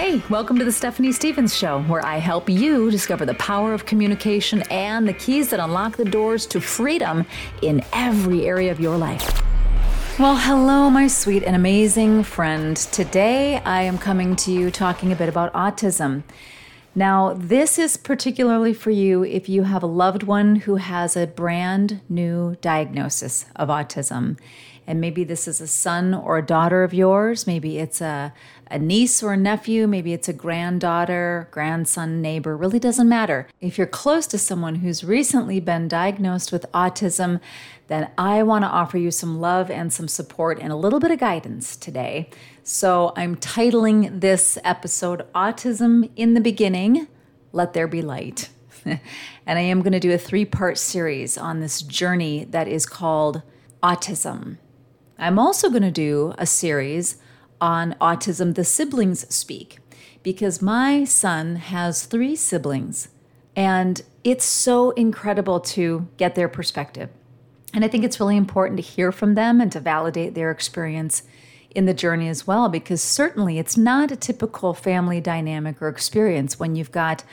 Hey, welcome to the Stephanie Stevens Show, where I help you discover the power of communication and the keys that unlock the doors to freedom in every area of your life. Well, hello, my sweet and amazing friend. Today I am coming to you talking a bit about autism. Now, this is particularly for you if you have a loved one who has a brand new diagnosis of autism. And maybe this is a son or a daughter of yours. Maybe it's a, a niece or a nephew. Maybe it's a granddaughter, grandson, neighbor. Really doesn't matter. If you're close to someone who's recently been diagnosed with autism, then I want to offer you some love and some support and a little bit of guidance today. So I'm titling this episode Autism in the Beginning Let There Be Light. and I am going to do a three part series on this journey that is called autism. I'm also going to do a series on autism the siblings speak because my son has three siblings and it's so incredible to get their perspective. And I think it's really important to hear from them and to validate their experience in the journey as well, because certainly it's not a typical family dynamic or experience when you've got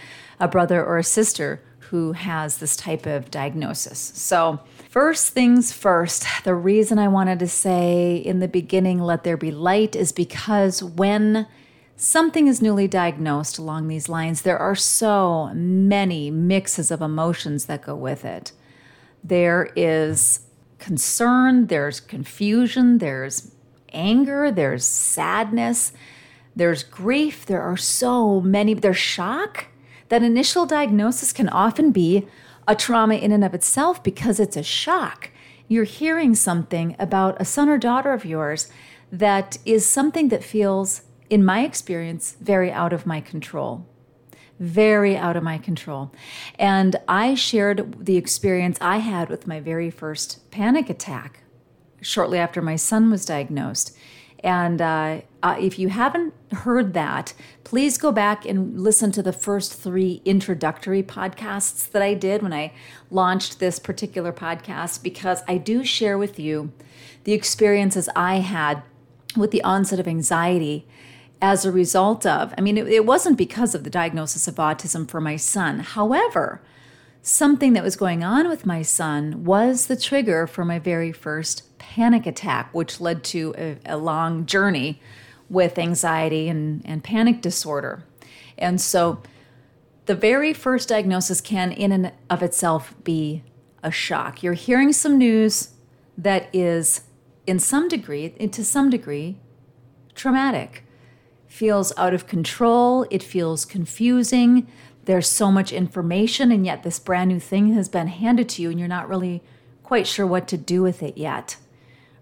a brother or a sister who has this type of diagnosis. So, first things first, the reason I wanted to say in the beginning, let there be light, is because when something is newly diagnosed along these lines, there are so many mixes of emotions that go with it. There is concern, there's confusion, there's anger, there's sadness, there's grief, there are so many, there's shock that initial diagnosis can often be a trauma in and of itself because it's a shock. You're hearing something about a son or daughter of yours that is something that feels, in my experience, very out of my control. Very out of my control. And I shared the experience I had with my very first panic attack shortly after my son was diagnosed. And uh, uh, if you haven't heard that, please go back and listen to the first three introductory podcasts that I did when I launched this particular podcast, because I do share with you the experiences I had with the onset of anxiety as a result of, I mean, it, it wasn't because of the diagnosis of autism for my son. However, something that was going on with my son was the trigger for my very first panic attack, which led to a, a long journey with anxiety and, and panic disorder. And so the very first diagnosis can, in and of itself, be a shock. You're hearing some news that is, in some degree, to some degree, traumatic. Feels out of control, it feels confusing. There's so much information, and yet this brand new thing has been handed to you, and you're not really quite sure what to do with it yet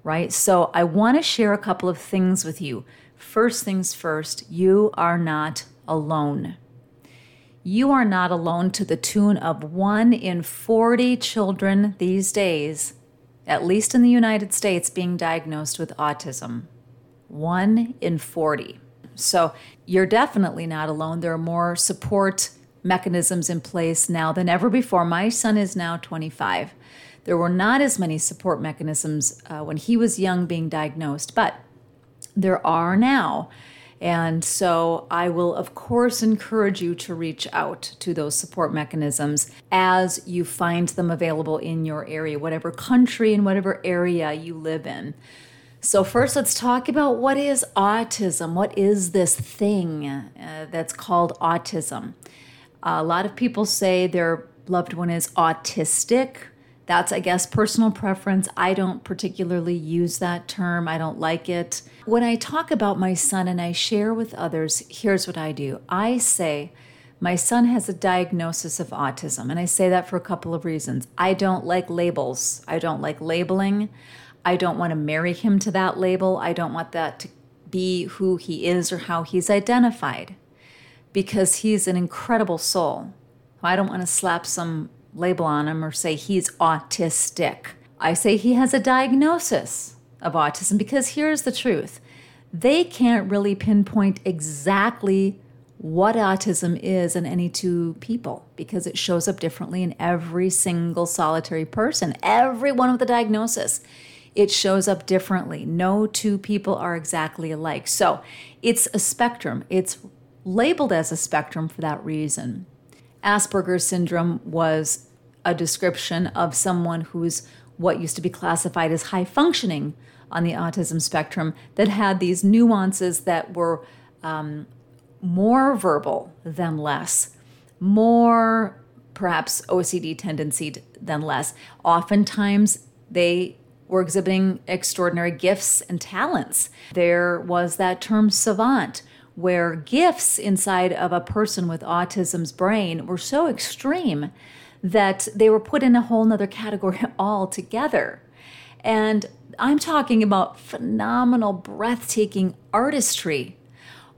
right? So I want to share a couple of things with you. First things first, you are not alone. You are not alone to the tune of one in 40 children these days, at least in the United States, being diagnosed with autism. One in 40. So you're definitely not alone. There are more support mechanisms in place now than ever before. My son is now 25. There were not as many support mechanisms uh, when he was young being diagnosed, but there are now. And so I will, of course, encourage you to reach out to those support mechanisms as you find them available in your area, whatever country and whatever area you live in. So, first, let's talk about what is autism. What is this thing uh, that's called autism? a lot of people say their loved one is autistic that's, I guess, personal preference. I don't particularly use that term, I don't like it. When I talk about my son and I share with others, here's what I do I say, my son has a diagnosis of autism, and I say that for a couple of reasons. I don't like labels, I don't like labeling. I don't want to marry him to that label. I don't want that to be who he is or how he's identified because he's an incredible soul. I don't want to slap some label on him or say he's autistic. I say he has a diagnosis of autism because here's the truth they can't really pinpoint exactly what autism is in any two people because it shows up differently in every single solitary person, every one of the diagnosis. It shows up differently. No two people are exactly alike. So it's a spectrum. It's labeled as a spectrum for that reason. Asperger's syndrome was a description of someone who's what used to be classified as high functioning on the autism spectrum that had these nuances that were um, more verbal than less, more perhaps OCD tendency than less. Oftentimes, they were exhibiting extraordinary gifts and talents. There was that term savant, where gifts inside of a person with autism's brain were so extreme that they were put in a whole nother category altogether. And I'm talking about phenomenal, breathtaking artistry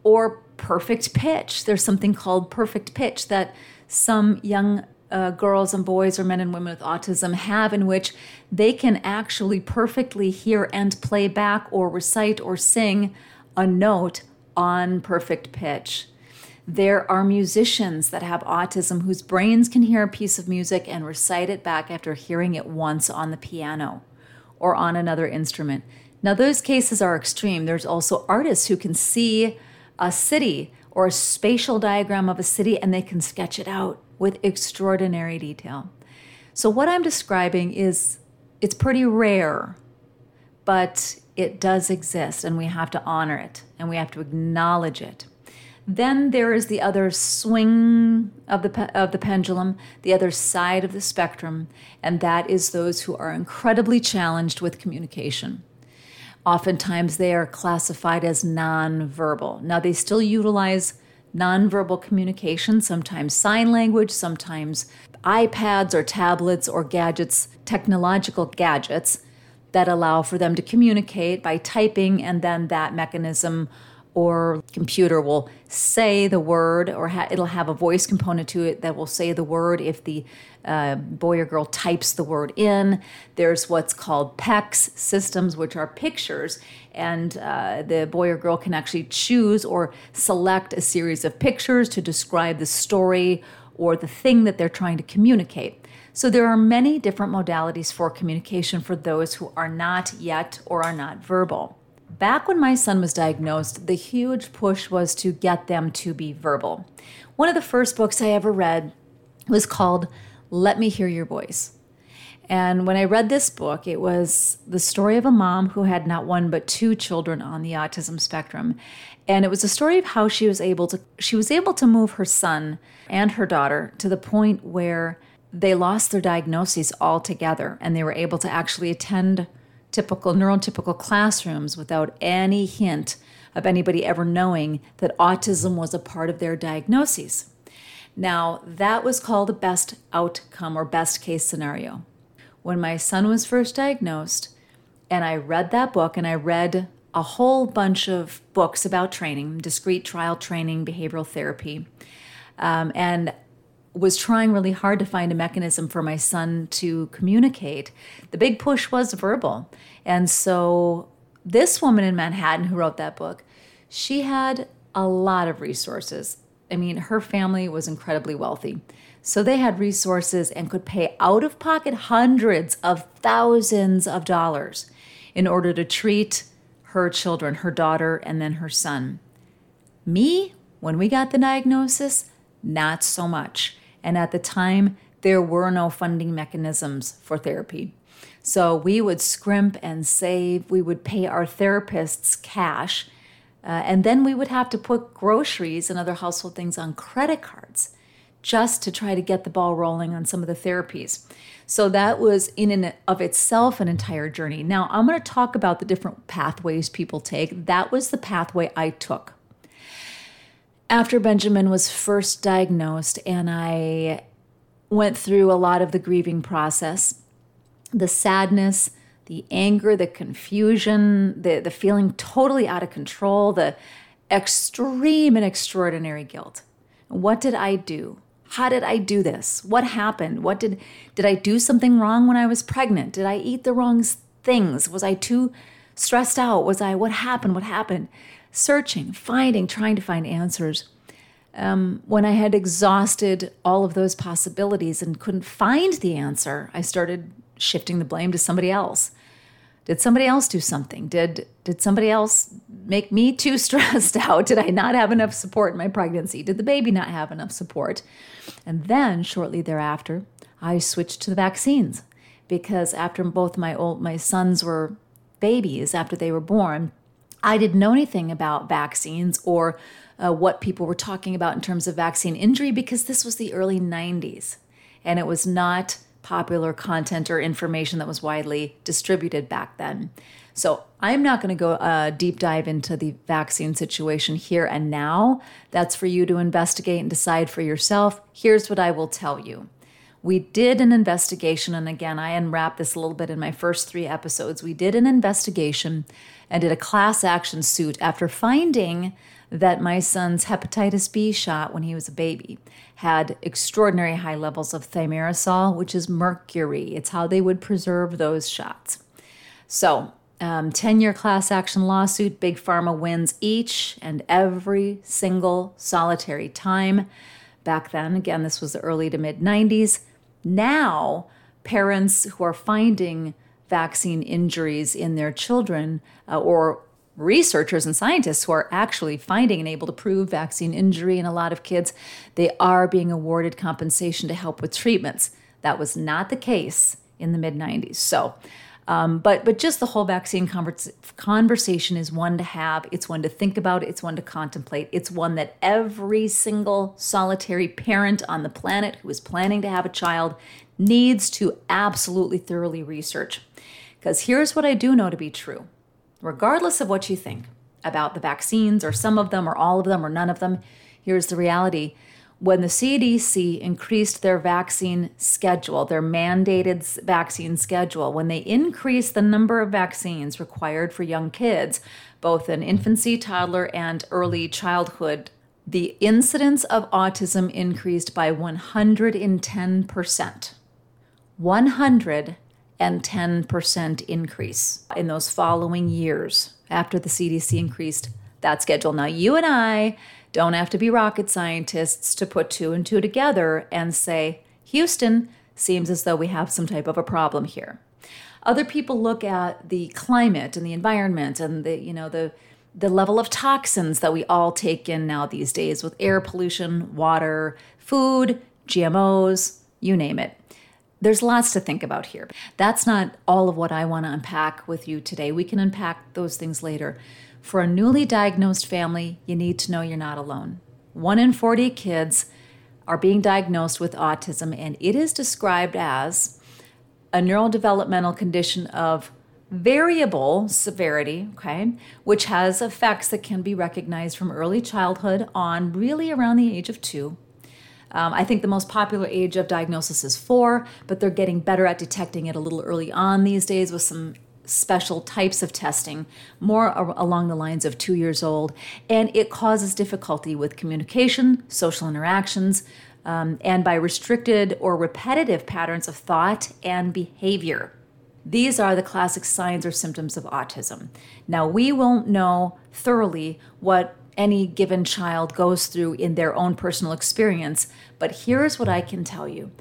or perfect pitch. There's something called perfect pitch that some young uh, girls and boys or men and women with autism have, in which they can actually perfectly hear and play back or recite or sing a note on perfect pitch. There are musicians that have autism whose brains can hear a piece of music and recite it back after hearing it once on the piano or on another instrument. Now, those cases are extreme. There's also artists who can see a city or a spatial diagram of a city and they can sketch it out with extraordinary detail. So, what I'm describing is it's pretty rare, but it does exist and we have to honor it and we have to acknowledge it. Then there is the other swing of the, of the pendulum, the other side of the spectrum, and that is those who are incredibly challenged with communication. Oftentimes, they are classified as nonverbal. Now, they still utilize nonverbal communication, sometimes sign language, sometimes iPads or tablets or gadgets, technological gadgets that allow for them to communicate by typing, and then that mechanism or computer will say the word or ha- it'll have a voice component to it that will say the word if the uh, boy or girl types the word in. There's what's called PECS systems which are pictures. And uh, the boy or girl can actually choose or select a series of pictures to describe the story or the thing that they're trying to communicate. So there are many different modalities for communication for those who are not yet or are not verbal Back when my son was diagnosed, the huge push was to get them to be verbal. One of the first books I ever read was called Let Me Hear Your Voice. And when I read this book, it was the story of a mom who had not one but two children on the autism spectrum. And it was a story of how she was able to she was able to move her son and her daughter to the point where they lost their diagnoses altogether and they were able to actually attend typical neurotypical classrooms without any hint of anybody ever knowing that autism was a part of their diagnoses. Now, that was called the best outcome or best case scenario. When my son was first diagnosed, and I read that book and I read a whole bunch of books about training, discrete trial training, behavioral therapy, um, and was trying really hard to find a mechanism for my son to communicate. The big push was verbal. And so, this woman in Manhattan who wrote that book, she had a lot of resources. I mean, her family was incredibly wealthy. So, they had resources and could pay out of pocket hundreds of thousands of dollars in order to treat her children, her daughter, and then her son. Me, when we got the diagnosis, not so much. And at the time, there were no funding mechanisms for therapy. So we would scrimp and save. We would pay our therapists cash. Uh, and then we would have to put groceries and other household things on credit cards just to try to get the ball rolling on some of the therapies. So that was in and of itself an entire journey. Now I'm going to talk about the different pathways people take. That was the pathway I took after Benjamin was first diagnosed, and I went through a lot of the grieving process, the sadness, the anger, the confusion, the, the feeling totally out of control, the extreme and extraordinary guilt. What did I do? How did I do this? What happened? What did did I do something wrong when I was pregnant? Did I eat the wrong things? Was I too stressed out? Was I what happened? What happened? Searching, finding, trying to find answers. Um, when I had exhausted all of those possibilities and couldn't find the answer, I started shifting the blame to somebody else, Did somebody else do something? Did did somebody else make me too stressed out? Did I not have enough support in my pregnancy? Did the baby not have enough support? And then shortly thereafter, I switched to the vaccines because after both my old my sons were babies after they were born, I didn't know anything about vaccines or uh, what people were talking about in terms of vaccine injury because this was the early 90s and it was not popular content or information that was widely distributed back then. So I'm not going to go uh, deep dive into the vaccine situation here and now. That's for you to investigate and decide for yourself. Here's what I will tell you. We did an investigation, and again, I unwrapped this a little bit in my first three episodes. We did an investigation and did a class action suit after finding that my son's hepatitis B shot when he was a baby had extraordinary high levels of thimerosal, which is mercury. It's how they would preserve those shots. So, um, 10 year class action lawsuit, Big Pharma wins each and every single solitary time. Back then, again, this was the early to mid 90s. Now, parents who are finding vaccine injuries in their children uh, or researchers and scientists who are actually finding and able to prove vaccine injury in a lot of kids, they are being awarded compensation to help with treatments. That was not the case in the mid 90s. So, um, but but just the whole vaccine converse, conversation is one to have. It's one to think about. It's one to contemplate. It's one that every single solitary parent on the planet who is planning to have a child needs to absolutely thoroughly research. Because here's what I do know to be true regardless of what you think about the vaccines or some of them or all of them or none of them, here's the reality. When the CDC increased their vaccine schedule, their mandated vaccine schedule, when they increased the number of vaccines required for young kids, both in infancy, toddler, and early childhood, the incidence of autism increased by 110%. 100 and 10% increase in those following years after the CDC increased that schedule. Now, you and I don't have to be rocket scientists to put two and two together and say, Houston seems as though we have some type of a problem here. Other people look at the climate and the environment and the, you know, the the level of toxins that we all take in now these days with air pollution, water, food, GMOs, you name it there's lots to think about here. That's not all of what I want to unpack with you today. We can unpack those things later. For a newly diagnosed family, you need to know you're not alone. One in 40 kids are being diagnosed with autism, and it is described as a neurodevelopmental condition of variable severity, okay, which has effects that can be recognized from early childhood on really around the age of two um, I think the most popular age of diagnosis is four, but they're getting better at detecting it a little early on these days with some special types of testing, more along the lines of two years old. And it causes difficulty with communication, social interactions, um, and by restricted or repetitive patterns of thought and behavior. These are the classic signs or symptoms of autism. Now, we won't know thoroughly what any given child goes through in their own personal experience. But here's what I can tell you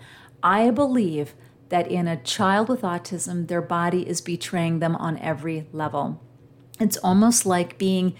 I believe that in a child with autism, their body is betraying them on every level. It's almost like being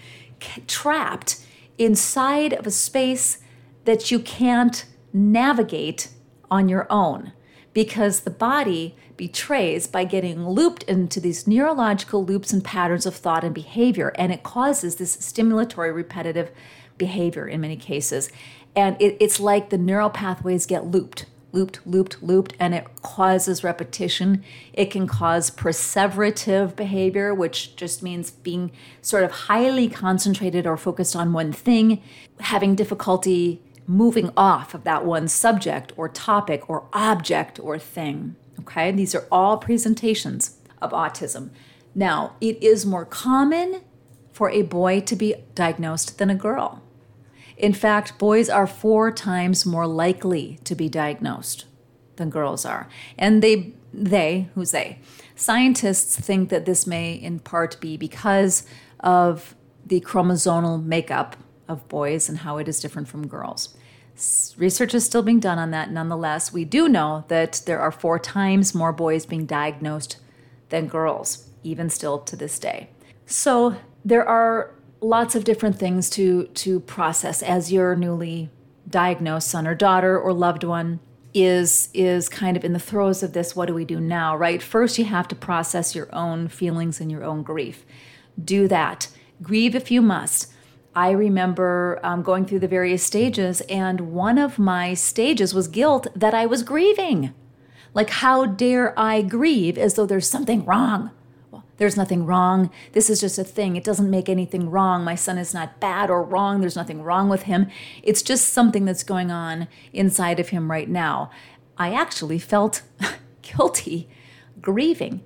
trapped inside of a space that you can't navigate on your own because the body betrays by getting looped into these neurological loops and patterns of thought and behavior. And it causes this stimulatory repetitive behavior in many cases. And it, it's like the neural pathways get looped, looped, looped, looped, and it causes repetition. It can cause perseverative behavior, which just means being sort of highly concentrated or focused on one thing, having difficulty moving off of that one subject or topic or object or thing. Okay, these are all presentations of autism. Now, it is more common for a boy to be diagnosed than a girl. In fact, boys are four times more likely to be diagnosed than girls are. And they, they, who's they? Scientists think that this may in part be because of the chromosomal makeup of boys and how it is different from girls. Research is still being done on that. Nonetheless, we do know that there are four times more boys being diagnosed than girls. even still to this day. So there are lots of different things to to process as your newly diagnosed son or daughter or loved one is is kind of in the throes of this. What do we do now right? First you have to process your own feelings and your own grief. Do that. Grieve if you must. I remember um, going through the various stages and one of my stages was guilt that i was grieving. Like how dare i grieve as though there's something wrong there's nothing wrong. This is just a thing. It doesn't make anything wrong. My son is not bad or wrong. There's nothing wrong with him. It's just something that's going on inside of him right now. I actually felt guilty grieving.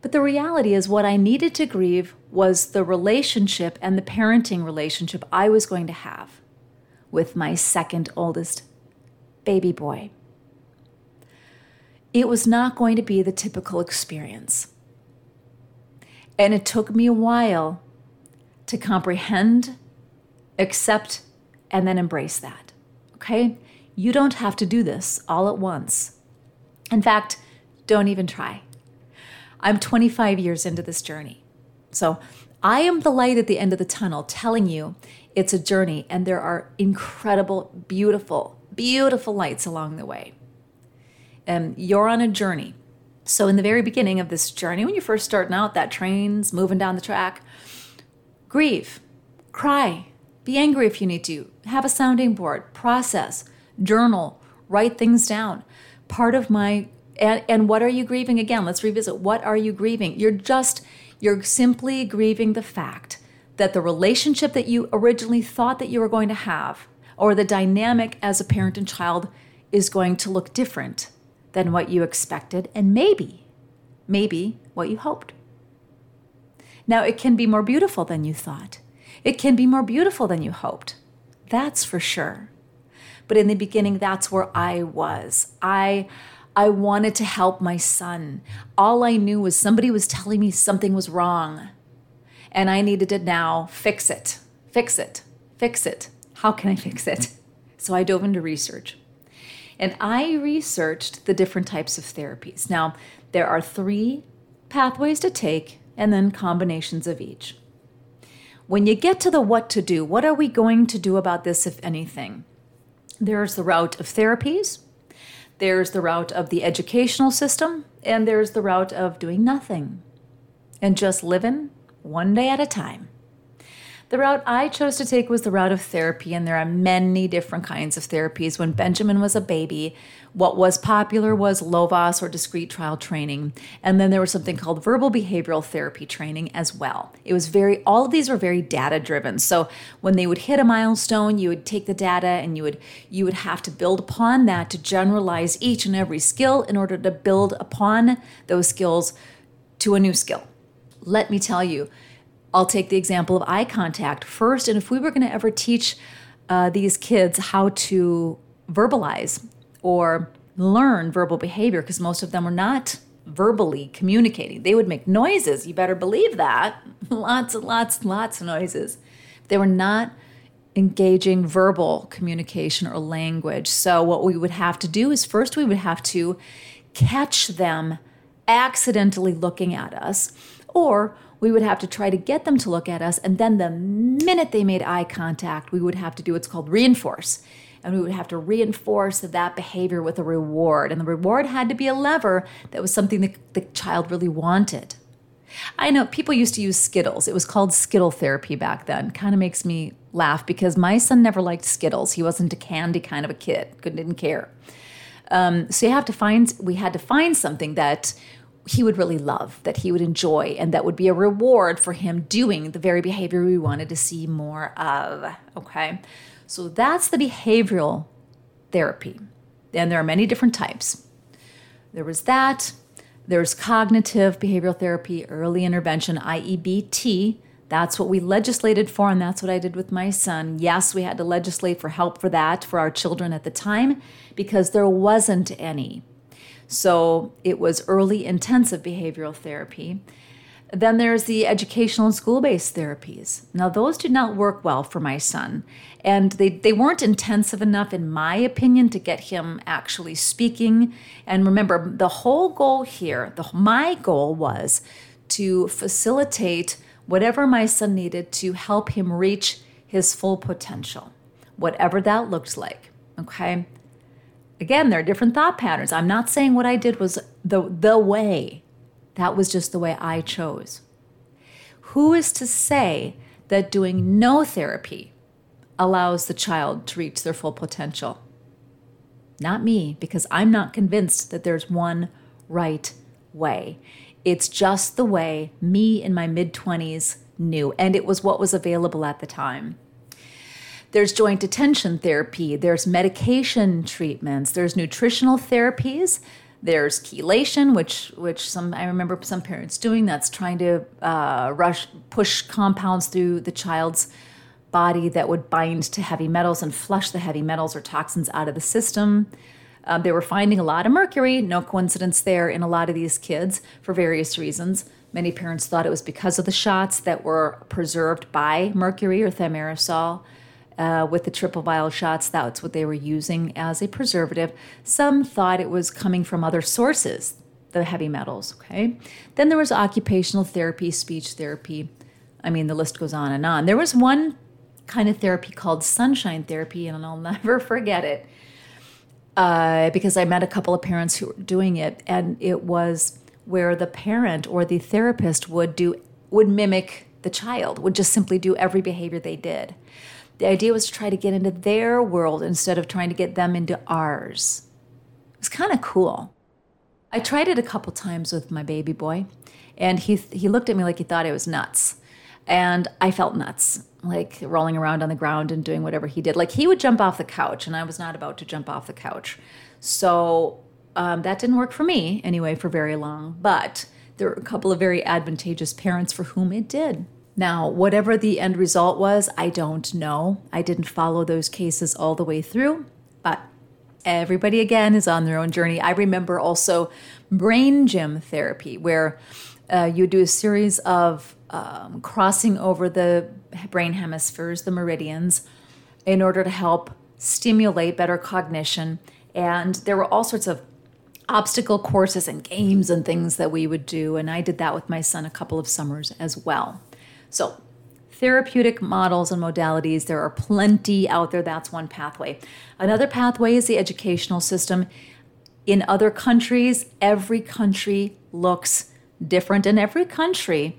But the reality is, what I needed to grieve was the relationship and the parenting relationship I was going to have with my second oldest baby boy. It was not going to be the typical experience. And it took me a while to comprehend, accept, and then embrace that. Okay? You don't have to do this all at once. In fact, don't even try. I'm 25 years into this journey. So I am the light at the end of the tunnel telling you it's a journey and there are incredible, beautiful, beautiful lights along the way. And you're on a journey. So, in the very beginning of this journey, when you're first starting out, that train's moving down the track, grieve, cry, be angry if you need to, have a sounding board, process, journal, write things down. Part of my, and, and what are you grieving again? Let's revisit. What are you grieving? You're just, you're simply grieving the fact that the relationship that you originally thought that you were going to have, or the dynamic as a parent and child, is going to look different than what you expected, and maybe, maybe what you hoped. Now, it can be more beautiful than you thought. It can be more beautiful than you hoped. That's for sure. But in the beginning, that's where I was. I. I wanted to help my son. All I knew was somebody was telling me something was wrong. And I needed to now fix it, fix it, fix it. How can I fix it? So I dove into research. And I researched the different types of therapies. Now, there are three pathways to take and then combinations of each. When you get to the what to do, what are we going to do about this, if anything? There's the route of therapies, there's the route of the educational system, and there's the route of doing nothing and just living one day at a time. The route I chose to take was the route of therapy, and there are many different kinds of therapies. When Benjamin was a baby, what was popular was Lovaas or discrete trial training. And then there was something called verbal behavioral therapy training as well. It was very, all of these were very data driven. So when they would hit a milestone, you would take the data and you would, you would have to build upon that to generalize each and every skill in order to build upon those skills to a new skill. Let me tell you, I'll take the example of eye contact first. And if we were going to ever teach uh, these kids how to verbalize or learn verbal behavior, because most of them were not verbally communicating, they would make noises. You better believe that. lots and lots and lots of noises. They were not engaging verbal communication or language. So, what we would have to do is first we would have to catch them accidentally looking at us, or we would have to try to get them to look at us. And then the minute they made eye contact, we would have to do what's called reinforce. And we would have to reinforce that behavior with a reward. And the reward had to be a lever that was something that the child really wanted. I know people used to use Skittles. It was called Skittle therapy back then. Kind of makes me laugh because my son never liked Skittles. He wasn't a candy kind of a kid, didn't care. Um, so you have to find. We had to find something that he would really love, that he would enjoy, and that would be a reward for him doing the very behavior we wanted to see more of. Okay. So that's the behavioral therapy. And there are many different types. There was that. There's cognitive behavioral therapy, early intervention, IEBT. That's what we legislated for, and that's what I did with my son. Yes, we had to legislate for help for that for our children at the time because there wasn't any. So it was early intensive behavioral therapy. Then there's the educational and school based therapies. Now, those did not work well for my son, and they, they weren't intensive enough, in my opinion, to get him actually speaking. And remember, the whole goal here, the, my goal was to facilitate whatever my son needed to help him reach his full potential, whatever that looked like. Okay. Again, there are different thought patterns. I'm not saying what I did was the, the way, that was just the way I chose. Who is to say that doing no therapy allows the child to reach their full potential? Not me, because I'm not convinced that there's one right way. It's just the way me in my mid 20s knew, and it was what was available at the time. There's joint attention therapy, there's medication treatments, there's nutritional therapies, there's chelation, which which some I remember some parents doing. That's trying to uh, rush push compounds through the child's body that would bind to heavy metals and flush the heavy metals or toxins out of the system. Um, they were finding a lot of mercury, no coincidence there, in a lot of these kids for various reasons. Many parents thought it was because of the shots that were preserved by mercury or thimerosal. Uh, with the triple vial shots, that's what they were using as a preservative. Some thought it was coming from other sources, the heavy metals. Okay. Then there was occupational therapy, speech therapy. I mean, the list goes on and on. There was one kind of therapy called sunshine therapy, and I'll never forget it uh, because I met a couple of parents who were doing it, and it was where the parent or the therapist would do would mimic the child, would just simply do every behavior they did. The idea was to try to get into their world instead of trying to get them into ours. It was kind of cool. I tried it a couple times with my baby boy, and he he looked at me like he thought I was nuts. And I felt nuts, like rolling around on the ground and doing whatever he did. Like he would jump off the couch, and I was not about to jump off the couch. So um, that didn't work for me anyway for very long. But there were a couple of very advantageous parents for whom it did. Now, whatever the end result was, I don't know. I didn't follow those cases all the way through, but everybody again is on their own journey. I remember also brain gym therapy, where uh, you do a series of um, crossing over the brain hemispheres, the meridians, in order to help stimulate better cognition. And there were all sorts of obstacle courses and games and things that we would do. And I did that with my son a couple of summers as well. So, therapeutic models and modalities, there are plenty out there. That's one pathway. Another pathway is the educational system. In other countries, every country looks different, and every country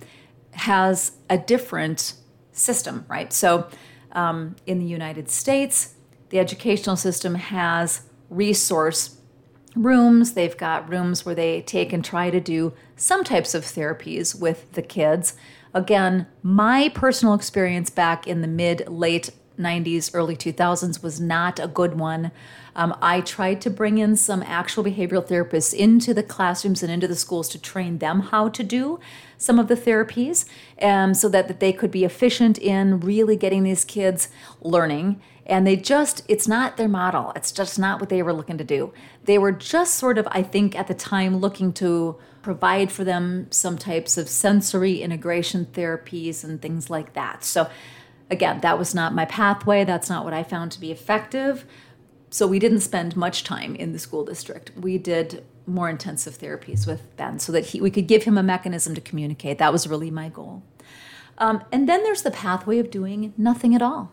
has a different system, right? So, um, in the United States, the educational system has resource rooms. They've got rooms where they take and try to do some types of therapies with the kids. Again, my personal experience back in the mid, late 90s, early 2000s was not a good one. Um, I tried to bring in some actual behavioral therapists into the classrooms and into the schools to train them how to do some of the therapies um, so that, that they could be efficient in really getting these kids learning. And they just, it's not their model. It's just not what they were looking to do. They were just sort of, I think, at the time looking to provide for them some types of sensory integration therapies and things like that. So, again, that was not my pathway. That's not what I found to be effective. So, we didn't spend much time in the school district. We did more intensive therapies with Ben so that he, we could give him a mechanism to communicate. That was really my goal. Um, and then there's the pathway of doing nothing at all,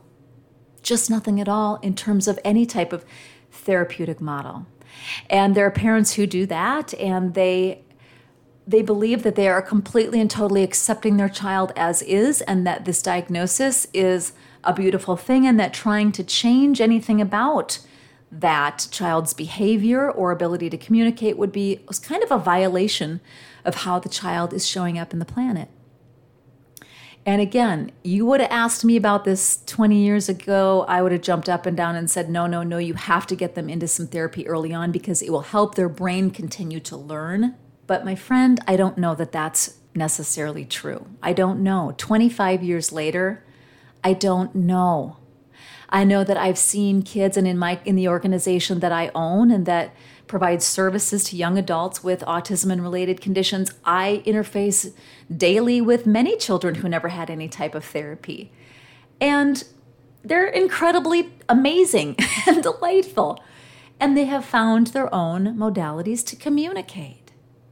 just nothing at all in terms of any type of therapeutic model. And there are parents who do that and they they believe that they are completely and totally accepting their child as is, and that this diagnosis is a beautiful thing, and that trying to change anything about that child's behavior or ability to communicate would be kind of a violation of how the child is showing up in the planet. And again, you would have asked me about this 20 years ago. I would have jumped up and down and said, no, no, no, you have to get them into some therapy early on because it will help their brain continue to learn but my friend, I don't know that that's necessarily true. I don't know. 25 years later, I don't know. I know that I've seen kids and in my in the organization that I own and that provides services to young adults with autism and related conditions, I interface daily with many children who never had any type of therapy. And they're incredibly amazing and delightful. And they have found their own modalities to communicate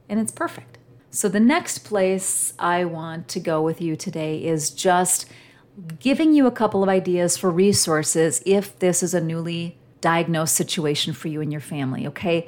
and it's perfect. So, the next place I want to go with you today is just giving you a couple of ideas for resources if this is a newly diagnosed situation for you and your family, okay?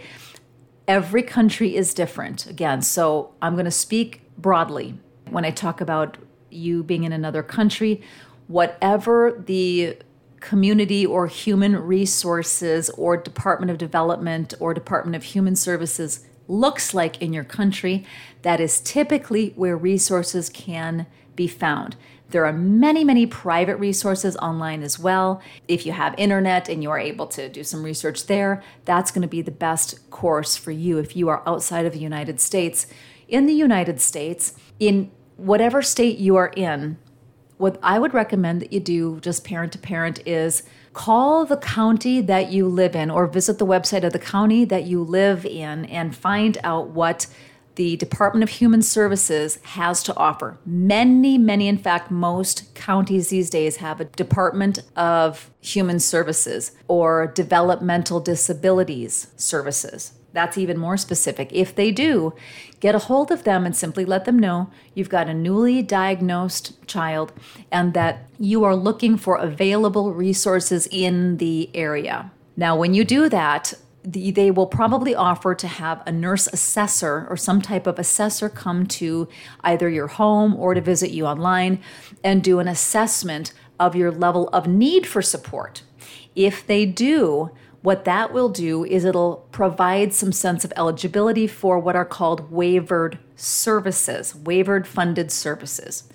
Every country is different, again, so I'm going to speak broadly when I talk about you being in another country. Whatever the community or human resources or Department of Development or Department of Human Services looks like in your country, that is typically where resources can be found. There are many, many private resources online as well. If you have internet and you are able to do some research there, that's going to be the best course for you if you are outside of the United States. In the United States, in whatever state you are in, what I would recommend that you do just parent to parent is call the county that you live in or visit the website of the county that you live in and find out what the Department of Human Services has to offer. Many, many, in fact, most counties these days have a Department of Human Services or Developmental Disabilities Services. That's even more specific. If they do, get a hold of them and simply let them know you've got a newly diagnosed child and that you are looking for available resources in the area. Now, when you do that, they will probably offer to have a nurse assessor or some type of assessor come to either your home or to visit you online and do an assessment of your level of need for support. If they do, what that will do is it'll provide some sense of eligibility for what are called waivered services, waivered funded services.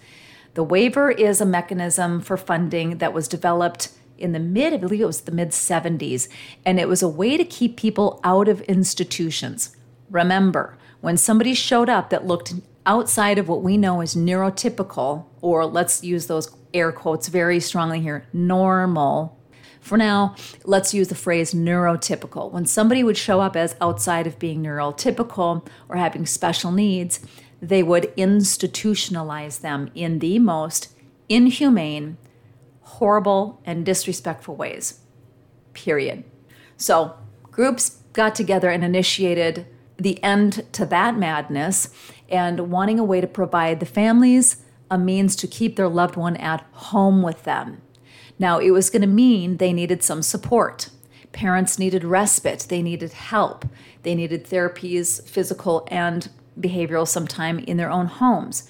The waiver is a mechanism for funding that was developed in the mid, I believe it was the mid 70s, and it was a way to keep people out of institutions. Remember, when somebody showed up that looked outside of what we know as neurotypical, or let's use those air quotes very strongly here, normal. For now, let's use the phrase neurotypical. When somebody would show up as outside of being neurotypical or having special needs, they would institutionalize them in the most inhumane, horrible and disrespectful ways. Period. So, groups got together and initiated the end to that madness and wanting a way to provide the families a means to keep their loved one at home with them. Now, it was going to mean they needed some support. Parents needed respite, they needed help, they needed therapies, physical and behavioral, sometime in their own homes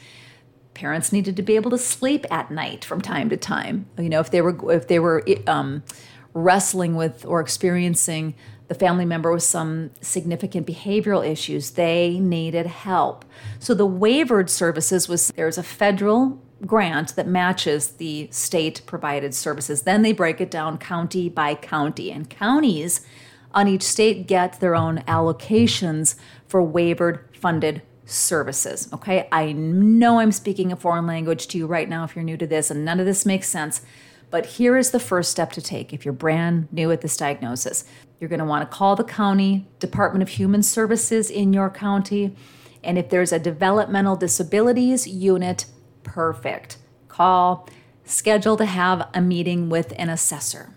parents needed to be able to sleep at night from time to time. You know, if they were if they were um, wrestling with or experiencing the family member with some significant behavioral issues, they needed help. So the waivered services was there's a federal grant that matches the state provided services. Then they break it down county by county, and counties on each state get their own allocations for waivered funded services. Okay, I know I'm speaking a foreign language to you right now if you're new to this, and none of this makes sense. But here is the first step to take if you're brand new at this diagnosis. You're going to want to call the county Department of Human Services in your county. And if there's a developmental disabilities unit, perfect. Call, schedule to have a meeting with an assessor.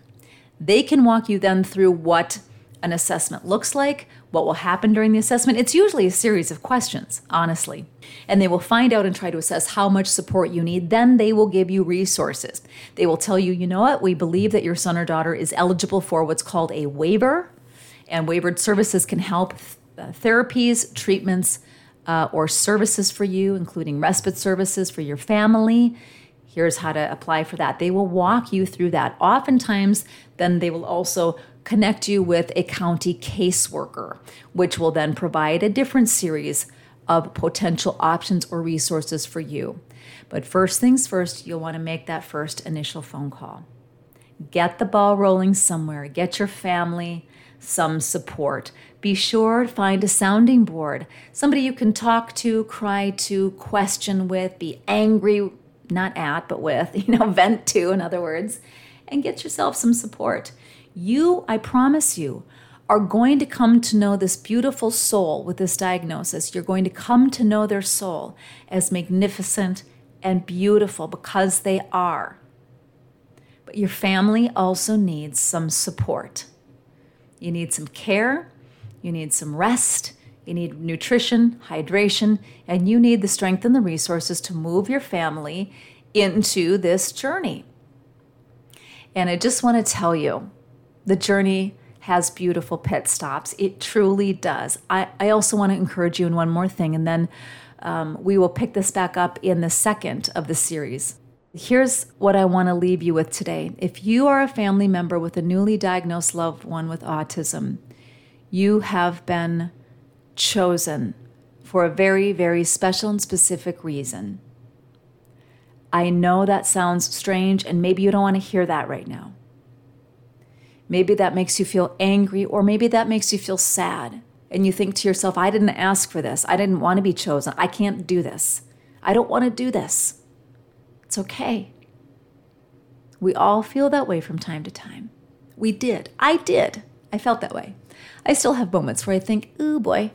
They can walk you then through what an assessment looks like, what will happen during the assessment. It's usually a series of questions, honestly. And they will find out and try to assess how much support you need. Then they will give you resources. They will tell you, you know what, we believe that your son or daughter is eligible for what's called a waiver, and waivered services can help uh, therapies, treatments, uh, or services for you, including respite services for your family. Here's how to apply for that. They will walk you through that. Oftentimes, then they will also connect you with a county caseworker, which will then provide a different series of potential options or resources for you. But first things first, you'll want to make that first initial phone call. Get the ball rolling somewhere, get your family some support. Be sure to find a sounding board, somebody you can talk to, cry to, question with, be angry, not at, but with, you know, vent to, in other words, and get yourself some support. You, I promise you, are going to come to know this beautiful soul with this diagnosis. You're going to come to know their soul as magnificent and beautiful because they are. But your family also needs some support. You need some care, you need some rest, You need nutrition, hydration, and you need the strength and the resources to move your family into this journey. And I just want to tell you the journey has beautiful pit stops. It truly does. I, I also want to encourage you in one more thing, and then um, we will pick this back up in the second of the series. Here's what I want to leave you with today. If you are a family member with a newly diagnosed loved one with autism, you have been chosen for a very, very special and specific reason. I know that sounds strange, and maybe you don't want to hear that right now. Maybe that makes you feel angry, or maybe that makes you feel sad. And you think to yourself, I didn't ask for this. I didn't want to be chosen. I can't do this. I don't want to do this. It's okay. We all feel that way from time to time. We did. I did. I felt that way. I still have moments where I think, oh boy,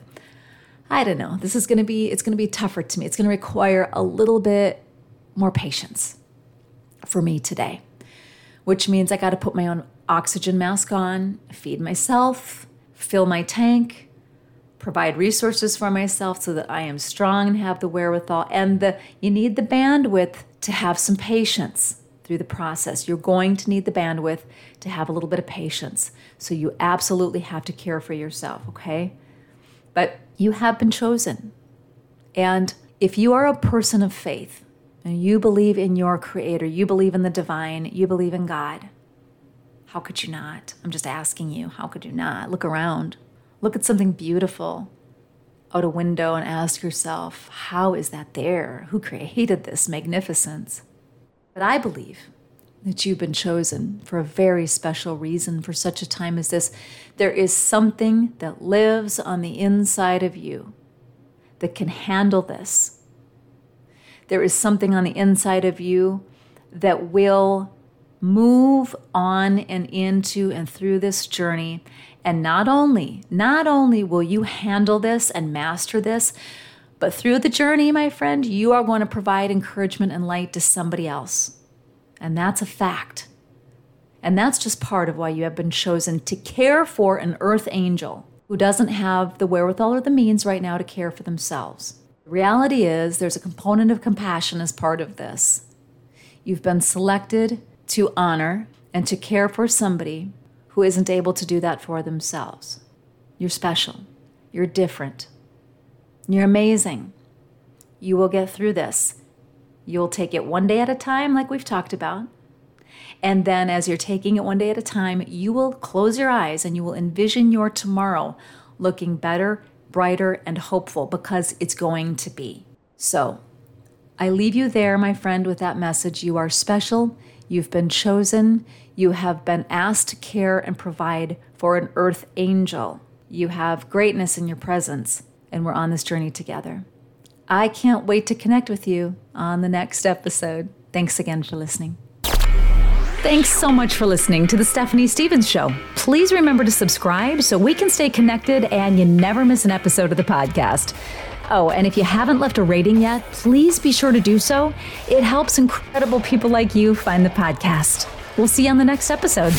I don't know. This is going to be, it's going to be tougher to me. It's going to require a little bit more patience for me today, which means I got to put my own oxygen mask on, feed myself, fill my tank, provide resources for myself so that I am strong and have the wherewithal and the you need the bandwidth to have some patience through the process. You're going to need the bandwidth to have a little bit of patience. So you absolutely have to care for yourself, okay? But you have been chosen. And if you are a person of faith and you believe in your creator, you believe in the divine, you believe in God, how could you not? I'm just asking you, how could you not? Look around. Look at something beautiful out a window and ask yourself, how is that there? Who created this magnificence? But I believe that you've been chosen for a very special reason for such a time as this. There is something that lives on the inside of you that can handle this. There is something on the inside of you that will move on and into and through this journey. And not only, not only will you handle this and master this, but through the journey, my friend, you are going to provide encouragement and light to somebody else. And that's a fact. And that's just part of why you have been chosen to care for an earth angel who doesn't have the wherewithal or the means right now to care for themselves. The reality is, there's a component of compassion as part of this. You've been selected to honor and to care for somebody who isn't able to do that for themselves. You're special. You're different. You're amazing. You will get through this. You'll take it one day at a time, like we've talked about. And then, as you're taking it one day at a time, you will close your eyes and you will envision your tomorrow looking better, brighter, and hopeful because it's going to be. So, I leave you there, my friend, with that message. You are special. You've been chosen. You have been asked to care and provide for an earth angel. You have greatness in your presence, and we're on this journey together. I can't wait to connect with you on the next episode. Thanks again for listening. Thanks so much for listening to The Stephanie Stevens Show. Please remember to subscribe so we can stay connected and you never miss an episode of the podcast. Oh, and if you haven't left a rating yet, please be sure to do so. It helps incredible people like you find the podcast. We'll see you on the next episode.